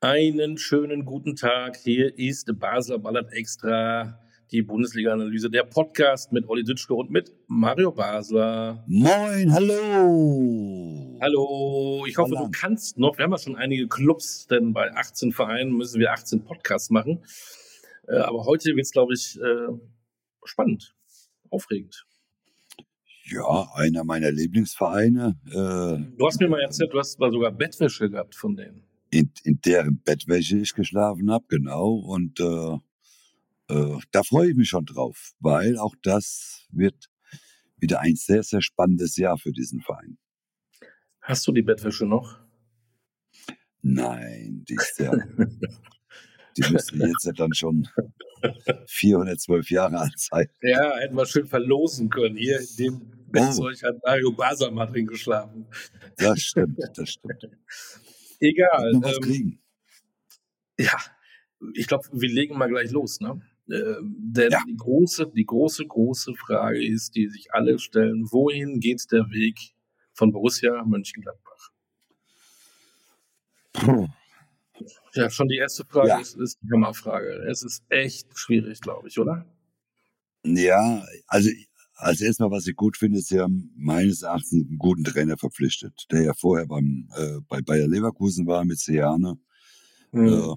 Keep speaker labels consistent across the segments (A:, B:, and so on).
A: Einen schönen guten Tag. Hier ist Basler Ballert Extra, die Bundesliga-Analyse, der Podcast mit Olli Dütschke und mit Mario Basler.
B: Moin, hallo.
A: Hallo, ich hoffe,
B: Hallo.
A: du kannst noch, wir haben ja schon einige Clubs, denn bei 18 Vereinen müssen wir 18 Podcasts machen. Äh, Aber heute wird es, glaube ich, äh, spannend, aufregend.
B: Ja, einer meiner Lieblingsvereine, äh,
A: Du hast mir mal erzählt, du hast mal sogar Bettwäsche gehabt von denen.
B: In, in deren Bettwäsche ich geschlafen habe, genau. Und äh, äh, da freue ich mich schon drauf, weil auch das wird wieder ein sehr, sehr spannendes Jahr für diesen Verein.
A: Hast du die Bettwäsche noch?
B: Nein, die ist ja, die müsste jetzt ja dann schon 412 Jahre alt sein.
A: Ja, hätten wir schön verlosen können. Hier in dem Bettzeug hat Mario mal drin geschlafen.
B: Das stimmt, das stimmt.
A: Egal.
B: Noch was
A: Ähm,
B: kriegen.
A: ja, ich glaube, wir legen mal gleich los, ne? Ähm, denn
B: Ja.
A: die große, die große, große Frage ist, die sich alle stellen: Wohin geht der Weg von Borussia Mönchengladbach?
B: Puh.
A: Ja, schon die erste Frage
B: Ja.
A: ist, ist eine Hammerfrage. Es ist echt schwierig, glaube ich, oder?
B: Ja, also als erstmal, was ich gut finde, ist, sie haben meines Erachtens einen guten Trainer verpflichtet, der ja vorher beim, äh, bei Bayer Leverkusen war mit Seane.
A: Mhm.
B: Äh,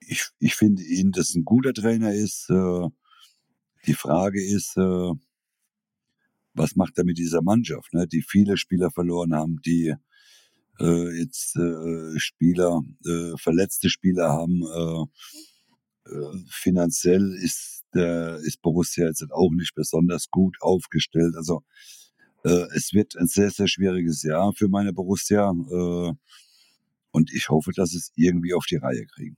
B: ich, ich finde ihn, dass ein guter Trainer ist. Äh, die Frage ist, äh, was macht er mit dieser Mannschaft, ne, die viele Spieler verloren haben, die äh, jetzt äh, Spieler, verletzte Spieler haben. Finanziell ist, der, ist Borussia jetzt auch nicht besonders gut aufgestellt. Also äh, es wird ein sehr, sehr schwieriges Jahr für meine Borussia. Äh, und ich hoffe, dass es irgendwie auf die Reihe kriegen.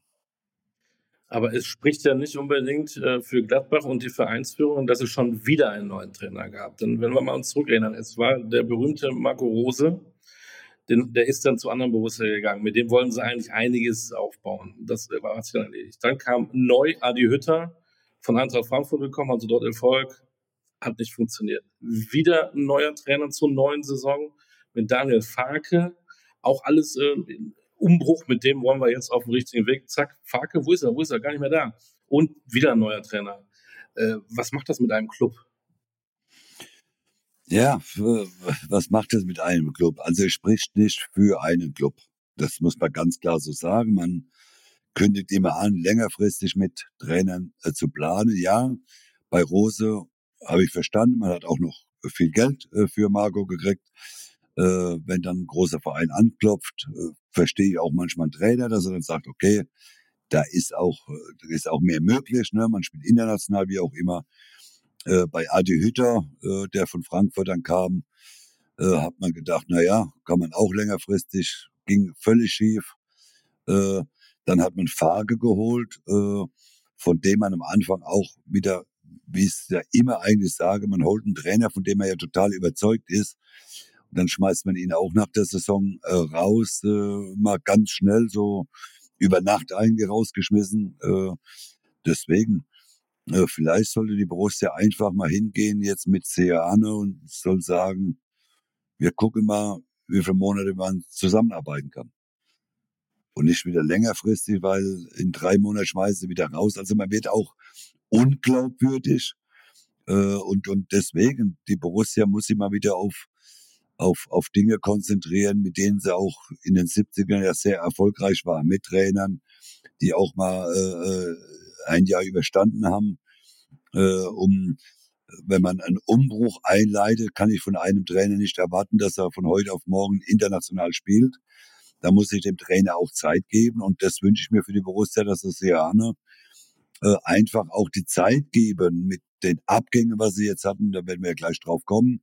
A: Aber es spricht ja nicht unbedingt äh, für Gladbach und die Vereinsführung, dass es schon wieder einen neuen Trainer gab. Denn wenn wir mal uns zurückerinnern, es war der berühmte Marco Rose, den, der ist dann zu anderen Borussia gegangen. Mit dem wollen sie eigentlich einiges aufbauen. Das äh, war sich dann erledigt. Dann kam neu Adi Hütter von Eintracht Frankfurt gekommen, also dort Erfolg, hat nicht funktioniert. Wieder ein neuer Trainer zur neuen Saison mit Daniel Farke, auch alles äh, Umbruch, mit dem wollen wir jetzt auf dem richtigen Weg. Zack, Farke, wo ist er? Wo ist er? Gar nicht mehr da. Und wieder ein neuer Trainer. Äh, was macht das mit einem Club?
B: Ja, was macht es mit einem Club? Also es spricht nicht für einen Club. Das muss man ganz klar so sagen. Man kündigt immer an, längerfristig mit Trainern äh, zu planen. Ja, bei Rose habe ich verstanden, man hat auch noch viel Geld äh, für Marco gekriegt. Äh, wenn dann ein großer Verein anklopft, äh, verstehe ich auch manchmal einen Trainer, dass er dann sagt, okay, da ist auch, äh, da ist auch mehr möglich. Ne? Man spielt international, wie auch immer. Äh, bei Adi Hütter, der von Frankfurt dann kam, hat man gedacht, na ja, kann man auch längerfristig, ging völlig schief. Äh, dann hat man Farge geholt, äh, von dem man am Anfang auch wieder, wie ich es ja immer eigentlich sage, man holt einen Trainer, von dem man ja total überzeugt ist. Und dann schmeißt man ihn auch nach der Saison äh, raus, äh, mal ganz schnell so über Nacht eigentlich rausgeschmissen. Deswegen, vielleicht sollte die Borussia einfach mal hingehen jetzt mit Seane und soll sagen, wir gucken mal, wie viele Monate man zusammenarbeiten kann. Und nicht wieder längerfristig, weil in drei Monaten schmeißen sie wieder raus. Also man wird auch unglaubwürdig. Äh, und, und deswegen, die Borussia muss sich mal wieder auf, auf, auf Dinge konzentrieren, mit denen sie auch in den 70ern ja sehr erfolgreich war, mit Trainern, die auch mal äh, ein Jahr überstanden haben, äh, um wenn man einen Umbruch einleitet, kann ich von einem Trainer nicht erwarten, dass er von heute auf morgen international spielt. Da muss ich dem Trainer auch Zeit geben und das wünsche ich mir für die Borussia, dass das Seane äh, einfach auch die Zeit geben mit den Abgängen, was sie jetzt hatten. Da werden wir ja gleich drauf kommen.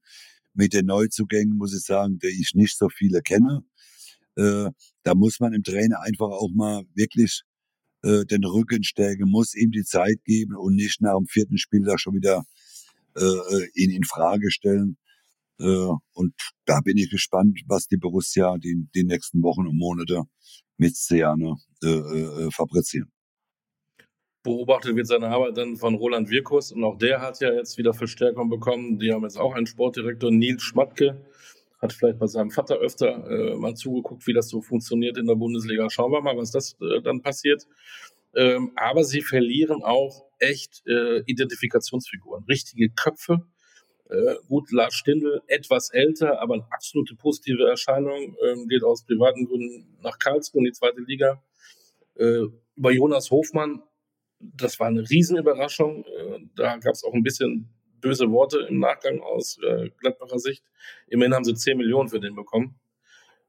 B: Mit den Neuzugängen muss ich sagen, der ich nicht so viele kenne. Äh, da muss man dem Trainer einfach auch mal wirklich äh, den Rücken stärken, muss ihm die Zeit geben und nicht nach dem vierten Spieltag schon wieder äh, ihn in Frage stellen. Äh, und da bin ich gespannt, was die Borussia die, die nächsten Wochen und Monate mit Seane äh, äh, fabrizieren.
A: Beobachtet wird seine Arbeit dann von Roland Wirkus und auch der hat ja jetzt wieder Verstärkung bekommen. Die haben jetzt auch einen Sportdirektor, Nils Schmatke, hat vielleicht bei seinem Vater öfter äh, mal zugeguckt, wie das so funktioniert in der Bundesliga. Schauen wir mal, was das äh, dann passiert. Ähm, aber sie verlieren auch echt äh, Identifikationsfiguren, richtige Köpfe. Äh, gut, Lars Stindl, etwas älter, aber eine absolute positive Erscheinung, ähm, geht aus privaten Gründen nach Karlsruhe in die zweite Liga. Äh, bei Jonas Hofmann, das war eine Riesenüberraschung. Äh, da gab es auch ein bisschen böse Worte im Nachgang aus äh, Gladbacher Sicht. Immerhin haben sie 10 Millionen für den bekommen.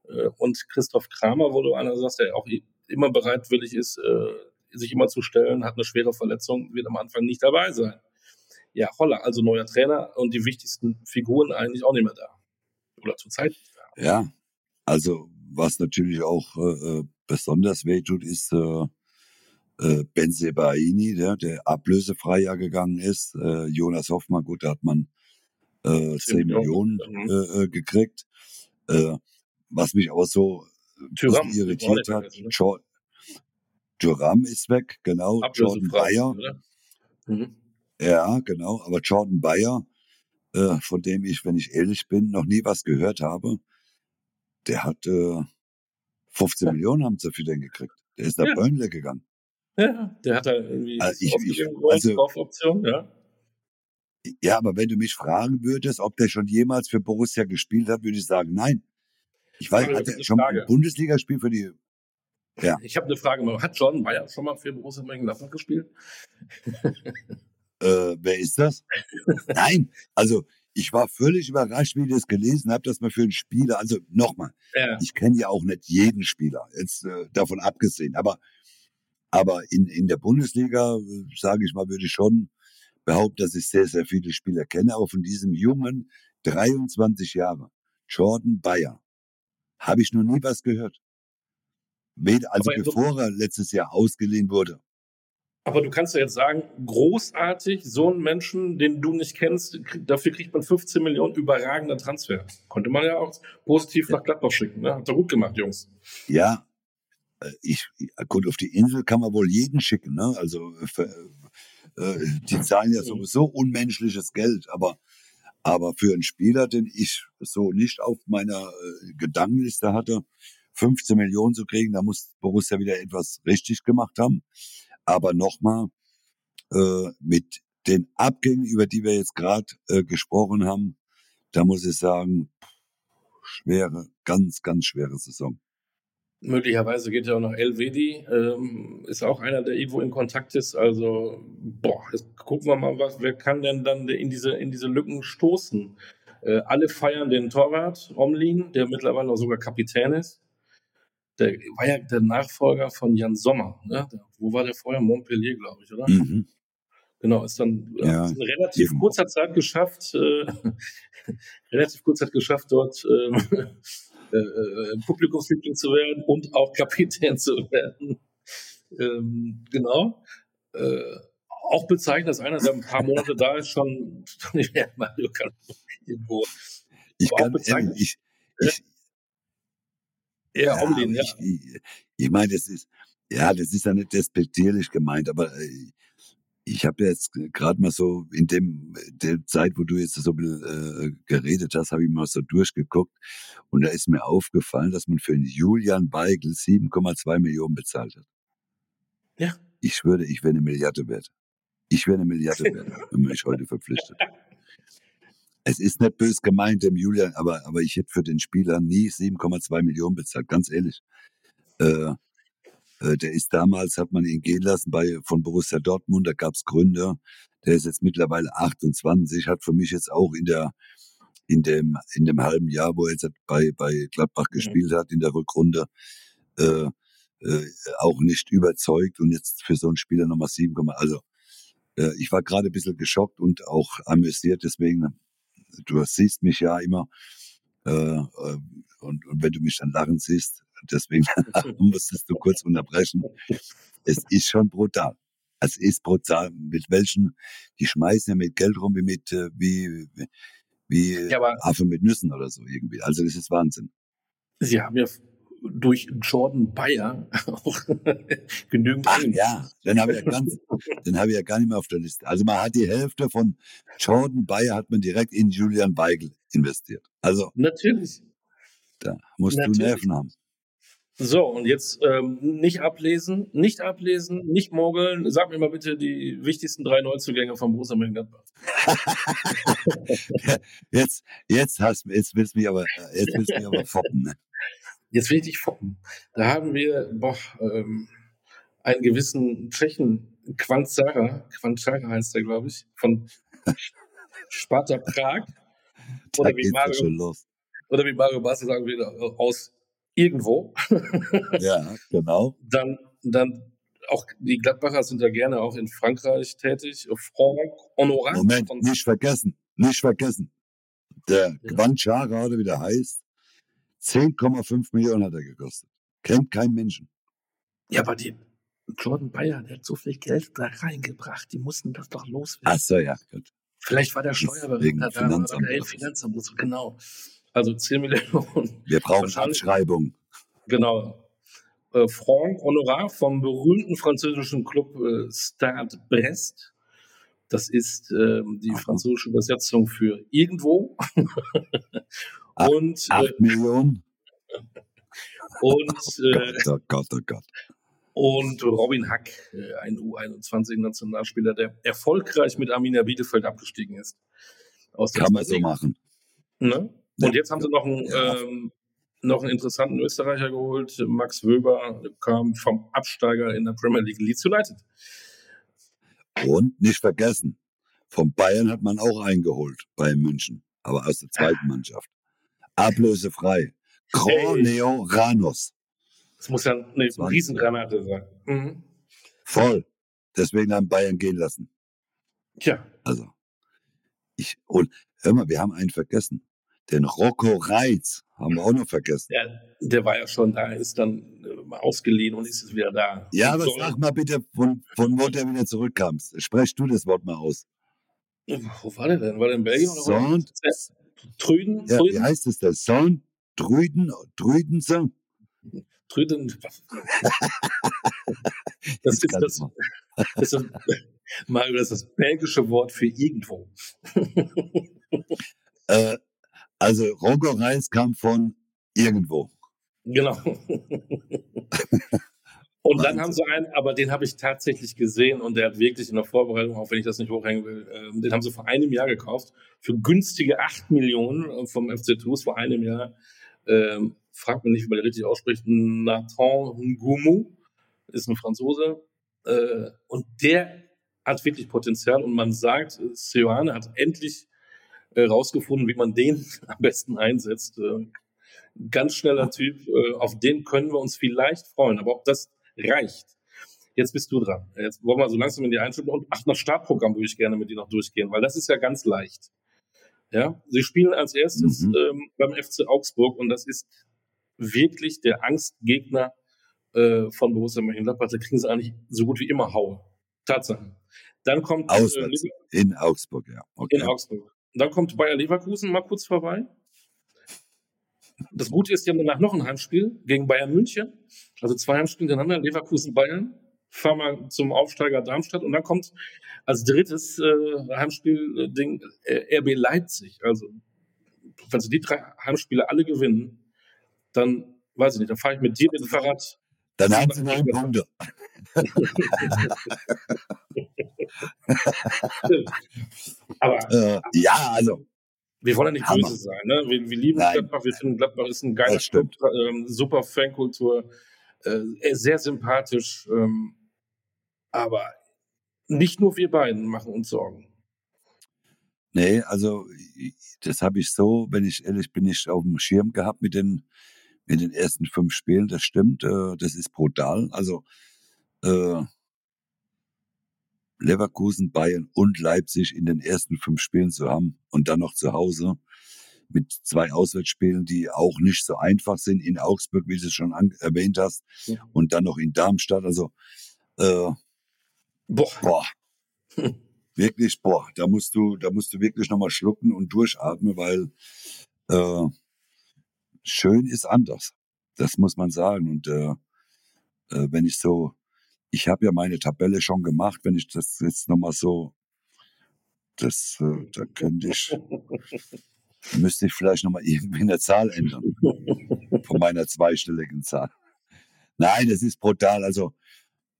A: Äh, und Christoph Kramer, wo du einer sagst, der auch immer bereitwillig ist, äh, sich immer zu stellen, hat eine schwere Verletzung, wird am Anfang nicht dabei sein. Ja, Holla, also neuer Trainer und die wichtigsten Figuren eigentlich auch nicht mehr da. Oder zur Zeit nicht
B: da. Ja, also was natürlich auch äh, äh besonders wehtut, ist äh, äh, Benzebaini, der, der ablösefrei ja gegangen ist. Äh, Jonas Hoffmann, gut, da hat man äh, 10 Millionen äh, äh, gekriegt. Äh, was mich auch so
A: Tyram,
B: irritiert hat, Thuram ist weg, genau. Jordan Bayer. Mhm. Ja, genau. Aber Jordan Bayer, äh, von dem ich, wenn ich ehrlich bin, noch nie was gehört habe, der hat äh, 15 ja. Millionen haben sie für den gekriegt. Der ist nach ja. Burnley gegangen.
A: Ja, der hat da irgendwie
B: also ich, ich, also,
A: Kaufoption, ja.
B: Ja, aber wenn du mich fragen würdest, ob der schon jemals für Borussia gespielt hat, würde ich sagen, nein. Ich weiß, hat er schon mal ein Bundesligaspiel für die
A: ja. Ich habe eine Frage. Hat Jordan Bayer schon mal für Borussia Mönchengladbach gespielt?
B: Äh, wer ist das? Nein, also ich war völlig überrascht, wie ich das gelesen habe, dass man für einen Spieler, also nochmal, ja. ich kenne ja auch nicht jeden Spieler, jetzt äh, davon abgesehen, aber, aber in, in der Bundesliga, äh, sage ich mal, würde ich schon behaupten, dass ich sehr, sehr viele Spieler kenne, aber von diesem jungen, 23 Jahre, Jordan Bayer, habe ich noch nie was gehört. Also bevor er letztes Jahr ausgeliehen wurde.
A: Aber du kannst ja jetzt sagen, großartig, so einen Menschen, den du nicht kennst, dafür kriegt man 15 Millionen überragender Transfer. Konnte man ja auch positiv nach Gladbach schicken. Ne? Hat er gut gemacht, Jungs.
B: Ja, äh, ich, gut, auf die Insel kann man wohl jeden schicken. Ne? Also für, äh, äh, die zahlen ja mhm. sowieso unmenschliches Geld, aber aber für einen Spieler, den ich so nicht auf meiner äh, Gedankenliste hatte, 15 Millionen zu kriegen, da muss Borussia wieder etwas richtig gemacht haben. Aber nochmal, äh, mit den Abgängen, über die wir jetzt gerade äh, gesprochen haben, da muss ich sagen, schwere, ganz, ganz schwere Saison.
A: Möglicherweise geht ja auch noch Elvedi, ähm, ist auch einer, der irgendwo in Kontakt ist. Also, boah, jetzt gucken wir mal, was, wer kann denn dann in diese, in diese Lücken stoßen? Äh, alle feiern den Torwart, Omlin, der mittlerweile auch sogar Kapitän ist der war ja der Nachfolger von Jan Sommer. Ne? Wo war der vorher? Montpellier, glaube ich, oder? Mhm. Genau, ist dann ja, in relativ eben. kurzer Zeit geschafft, äh, relativ kurzer Zeit geschafft, dort ähm, äh, äh, Publikumsliebling zu werden und auch Kapitän zu werden. Ähm, genau. Äh, auch bezeichnet, dass einer, der ein paar Monate da ist, schon nicht mehr Mario kann irgendwo.
B: Ich kann, ich, ich,
A: Eher ja, Omlin, ja.
B: Ich, ich meine, das ist, ja, das ist ja nicht despektierlich gemeint, aber äh, ich habe jetzt gerade mal so in dem der Zeit, wo du jetzt so äh, geredet hast, habe ich mal so durchgeguckt und da ist mir aufgefallen, dass man für einen Julian Weigel 7,2 Millionen bezahlt hat.
A: Ja.
B: Ich würde, ich wäre eine Milliarde wert. Ich wäre eine Milliarde wert, wenn man mich heute verpflichtet es ist nicht bös gemeint, dem Julian, aber, aber ich hätte für den Spieler nie 7,2 Millionen bezahlt, ganz ehrlich. Äh, äh, der ist damals, hat man ihn gehen lassen bei, von Borussia Dortmund, da gab's Gründe. Der ist jetzt mittlerweile 28, hat für mich jetzt auch in der, in dem, in dem halben Jahr, wo er jetzt bei, bei Gladbach mhm. gespielt hat, in der Rückrunde, äh, äh, auch nicht überzeugt und jetzt für so einen Spieler nochmal 7, also äh, ich war gerade ein bisschen geschockt und auch amüsiert, deswegen du siehst mich ja immer äh, äh, und, und wenn du mich dann lachen siehst, deswegen musstest du kurz unterbrechen. Es ist schon brutal. Es ist brutal. Mit welchen, die schmeißen ja mit Geld rum wie mit, äh, wie, wie ja, Affe mit Nüssen oder so irgendwie. Also das ist Wahnsinn.
A: Sie haben ja durch Jordan Bayer auch genügend.
B: Ach ja, den habe ich ja ganz, den habe ich ja gar nicht mehr auf der Liste. Also man hat die Hälfte von Jordan Bayer hat man direkt in Julian Weigel investiert. Also
A: Natürlich.
B: da musst du
A: Natürlich.
B: Nerven haben.
A: So, und jetzt ähm, nicht ablesen, nicht ablesen, nicht mogeln. Sag mir mal bitte die wichtigsten drei Neuzugänge von Borussia Mönchengladbach.
B: Jetzt, jetzt hast, jetzt willst du mich aber, jetzt willst du mich aber foppen. Ne?
A: Jetzt will ich dich foppen. Da haben wir boah, ähm, einen gewissen Tschechen, Quanzara, Quanzara heißt der, glaube ich, von Sparta Prag.
B: Da
A: Oder wie Mario, oder wie Mario Basler sagen würde, aus irgendwo.
B: Ja, genau.
A: Dann, dann auch die Gladbacher sind ja gerne auch in Frankreich tätig. Franck Honorat
B: Moment, nicht vergessen, nicht vergessen. Der
A: Ja.
B: Quanchara, oder wie der heißt, 10,5 Millionen hat er gekostet. Kennt kein Menschen.
A: Ja, aber die Jordan Bayer, der hat so viel Geld da reingebracht, die mussten das doch loswerden.
B: Ach so, ja, gut.
A: Vielleicht war der Steuerberater da,
B: Finanzamt
A: oder der. Finanzamt, genau. Also 10 Millionen,
B: Wir brauchen Abschreibung.
A: genau. Äh, Franck Honorat vom berühmten französischen Club äh, Stade Brest. Das ist ähm, die französische Übersetzung für irgendwo. Und äh,
B: 8 Millionen.
A: und äh,
B: Gott, oh Gott, oh Gott.
A: und Robin Hack, äh, ein U21-Nationalspieler, der erfolgreich mit Arminia Bielefeld abgestiegen ist.
B: Kann man so machen.
A: Ne? Und jetzt haben sie noch einen,
B: Ja.
A: ähm, noch einen interessanten Österreicher geholt. Max Wöber kam vom Absteiger in der Premier League Leeds United.
B: Und nicht vergessen, vom Bayern hat man auch eingeholt bei München, aber aus der zweiten Mannschaft. Ablösefrei. Corneo Ranos.
A: Das muss ja eine
B: 20.
A: Riesengranate sein. Mhm.
B: Voll. Deswegen haben Bayern gehen lassen.
A: Tja,
B: Also, ich, und hör mal, wir haben einen vergessen. Den Rocco Reitz haben wir auch noch vergessen.
A: der, der war ja schon da, ist dann äh, ausgeliehen und ist jetzt wieder da.
B: Ja,
A: Und
B: aber
A: so-
B: sag mal bitte, von, von wo der wieder zurückkam. Sprech du das Wort mal aus.
A: Wo war der denn? War der in Belgien? Oder wo? Trüden?
B: ja, wie
A: Trüden?
B: heißt es das? Sond, Drüden, Drüdense?
A: Trüden. Das ist das, das ist, Mario, das ist das belgische Wort für irgendwo.
B: Äh, also, Rocco Reitz kam von irgendwo.
A: Genau. Und dann haben sie einen, aber den habe ich tatsächlich gesehen und der hat wirklich in der Vorbereitung, auch wenn ich das nicht hochhängen will, ähm, den haben sie vor einem Jahr gekauft für günstige 8 Millionen äh, vom FC Toulouse vor einem Jahr. Ähm, fragt mich nicht, wie man den richtig ausspricht. Nathan Ngumu ist ein Franzose äh, und der hat wirklich Potenzial und man sagt, äh, Seoane hat endlich äh, rausgefunden, wie man den am besten einsetzt. Äh, ganz schneller Typ, äh, auf den können wir uns vielleicht freuen. Aber ob das reicht, jetzt bist du dran. Jetzt wollen wir so langsam in die Einstellung und ach, das Startprogramm würde ich gerne mit dir noch durchgehen, weil das ist ja ganz leicht. Ja, sie spielen als erstes
B: Mhm.
A: ähm, beim FC Augsburg und das ist wirklich der Angstgegner äh, von Borussia Mönchengladbach. Da kriegen sie eigentlich so gut wie immer Haue. Tatsache. Dann kommt äh.
B: In Augsburg, ja. Okay.
A: in Augsburg. Dann kommt Bayer Leverkusen mal kurz vorbei. Das Gute ist, die haben danach noch ein Heimspiel gegen Bayern München. Also zwei Heimspiele hintereinander, Leverkusen, Bayern. Fahren wir zum Aufsteiger Darmstadt. Und dann kommt als drittes äh, Heimspiel-Ding äh, RB Leipzig. Also, wenn sie die drei Heimspiele alle gewinnen, dann, weiß ich nicht, dann fahre ich mit dir mit dem Fahrrad.
B: Dann haben sie neun Punkte.
A: Aber
B: Äh, ja, also,
A: Wir wollen ja nicht
B: Hammer.
A: böse sein, ne? Wir, wir lieben
B: Nein.
A: Gladbach, wir finden Gladbach ist ein geiler. Club, ähm, super Fankultur, äh, sehr sympathisch, ähm, aber nicht nur wir beiden machen uns Sorgen.
B: nee, also, das habe ich so, wenn ich ehrlich bin, nicht auf dem Schirm gehabt mit den, mit den ersten fünf Spielen. Das stimmt, äh, das ist brutal. Also, äh, Leverkusen, Bayern und Leipzig in den ersten fünf Spielen zu haben und dann noch zu Hause mit zwei Auswärtsspielen, die auch nicht so einfach sind in Augsburg, wie du es schon erwähnt hast,
A: Ja.
B: und dann noch in Darmstadt. Also äh,
A: Boah,
B: boah, wirklich boah, da musst du, da musst du wirklich nochmal schlucken und durchatmen, weil äh, schön ist anders. Das muss man sagen. Und äh, äh, wenn ich so, ich habe ja meine Tabelle schon gemacht, wenn ich das jetzt nochmal so, das, äh, da könnte ich, müsste ich vielleicht nochmal irgendwie eine Zahl ändern. Von meiner zweistelligen Zahl. Nein, das ist brutal. Also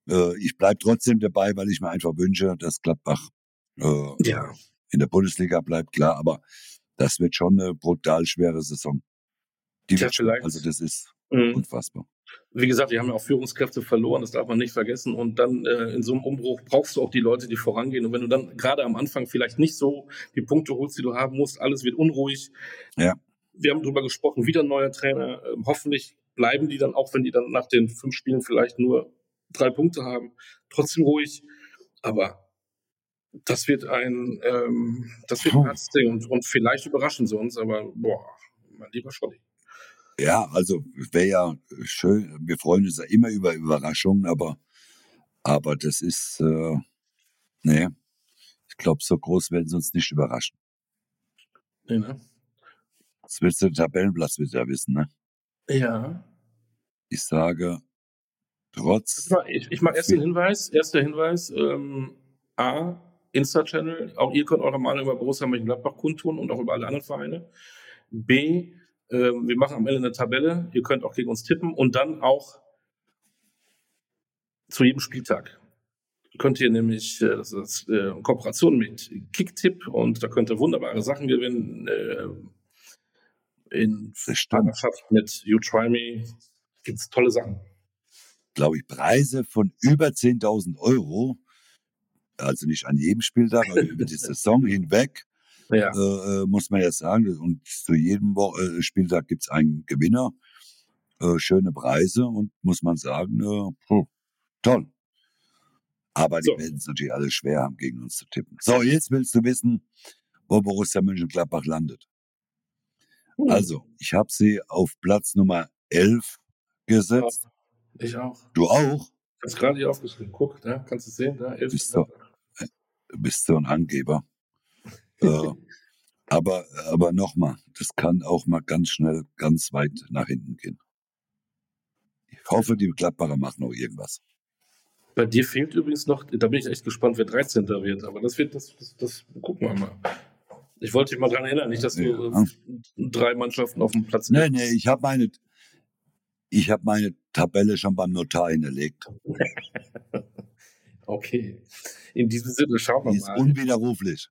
B: äh, ich bleibe trotzdem dabei, weil ich mir einfach wünsche, dass Gladbach äh,
A: Ja.
B: in der Bundesliga bleibt, klar, aber das wird schon eine brutal schwere Saison. Die
A: Tja,
B: wird schon,
A: vielleicht.
B: also das ist
A: Mhm.
B: unfassbar.
A: Wie gesagt, die haben ja auch Führungskräfte verloren, das darf man nicht vergessen. Und dann äh, in so einem Umbruch brauchst du auch die Leute, die vorangehen. Und wenn du dann gerade am Anfang vielleicht nicht so die Punkte holst, die du haben musst, alles wird unruhig.
B: Ja.
A: Wir haben drüber gesprochen, wieder ein neuer Trainer. Ähm, hoffentlich bleiben die dann, auch wenn die dann nach den fünf Spielen vielleicht nur drei Punkte haben, trotzdem ruhig. Aber das wird ein, ähm, das wird ein hartes Ding. Und, und vielleicht überraschen sie uns, aber boah, mein lieber Scholli.
B: Ja, also wäre ja schön, wir freuen uns ja immer über Überraschungen, aber, aber das ist, äh, nee, ich glaube, so groß werden sie uns nicht überraschen.
A: Nee, ne?
B: Das willst du den Tabellenplatz wieder wissen, ne?
A: Ja.
B: Ich sage, trotz,
A: Ich, ich mache erst den Hinweis. Erster Hinweis. Ähm, A, Insta-Channel. Auch ihr könnt eure Meinung über Borussia Mönchengladbach kundtun und auch über alle anderen Vereine. B, ähm, wir machen am Ende eine Tabelle. Ihr könnt auch gegen uns tippen. Und dann auch zu jedem Spieltag könnt ihr nämlich, äh, das ist äh, Kooperation mit Kicktipp und da könnt ihr wunderbare Sachen gewinnen. Äh, in. Partnerschaft mit You Try Me gibt's tolle Sachen.
B: glaube ich, Preise von über 10.000 Euro, also nicht an jedem Spieltag, aber über die Saison hinweg,
A: Ja.
B: äh, äh, muss man jetzt sagen. Und zu jedem Wo äh, Spieltag gibt's einen Gewinner, äh, schöne Preise und muss man sagen, äh, toll. Aber die
A: So.
B: werden es natürlich alle schwer haben, gegen uns zu tippen. So, jetzt willst du wissen, wo Borussia Mönchengladbach landet.
A: Hm.
B: Also, ich habe sie auf Platz Nummer 11 gesetzt.
A: Ich auch.
B: Du auch?
A: Ich hab's gerade hier aufgeschrieben. Guck, da kannst du sehen, da elf.
B: Bist du- Du bist so ein Angeber. Äh, aber aber nochmal, das kann auch mal ganz schnell ganz weit nach hinten gehen. Ich hoffe, die Gladbacher machen noch irgendwas.
A: Bei dir fehlt übrigens noch, da bin ich echt gespannt, wer 13. wird, aber das wird, das, das, das gucken wir mal. Ich wollte dich mal dran erinnern, nicht, dass du
B: Ja.
A: drei Mannschaften auf dem Platz
B: Nee, nee, ich habe meine, ich habe meine Tabelle schon beim Notar hinterlegt.
A: Okay. In diesem Sinne, schauen wir
B: Die ist
A: mal.
B: unwiderruflich.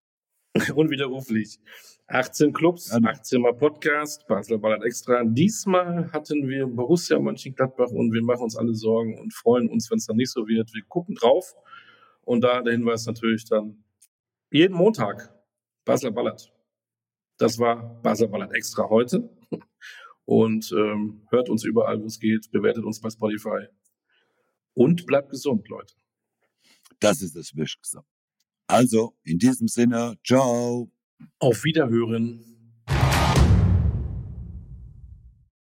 A: Unwiderruflich. 18 Clubs,
B: Ja, ne.
A: 18 Mal Podcast, Basler Ballert extra. Diesmal hatten wir Borussia Mönchengladbach und wir machen uns alle Sorgen und freuen uns, wenn es dann nicht so wird. Wir gucken drauf. Und da der Hinweis natürlich dann jeden Montag Basler Ballert. Das war Basler Ballert extra heute. Und ähm, hört uns überall, wo es geht, bewertet uns bei Spotify. Und bleibt gesund, Leute.
B: Das ist das Wichtigste. Also, in diesem Sinne, ciao.
A: Auf Wiederhören.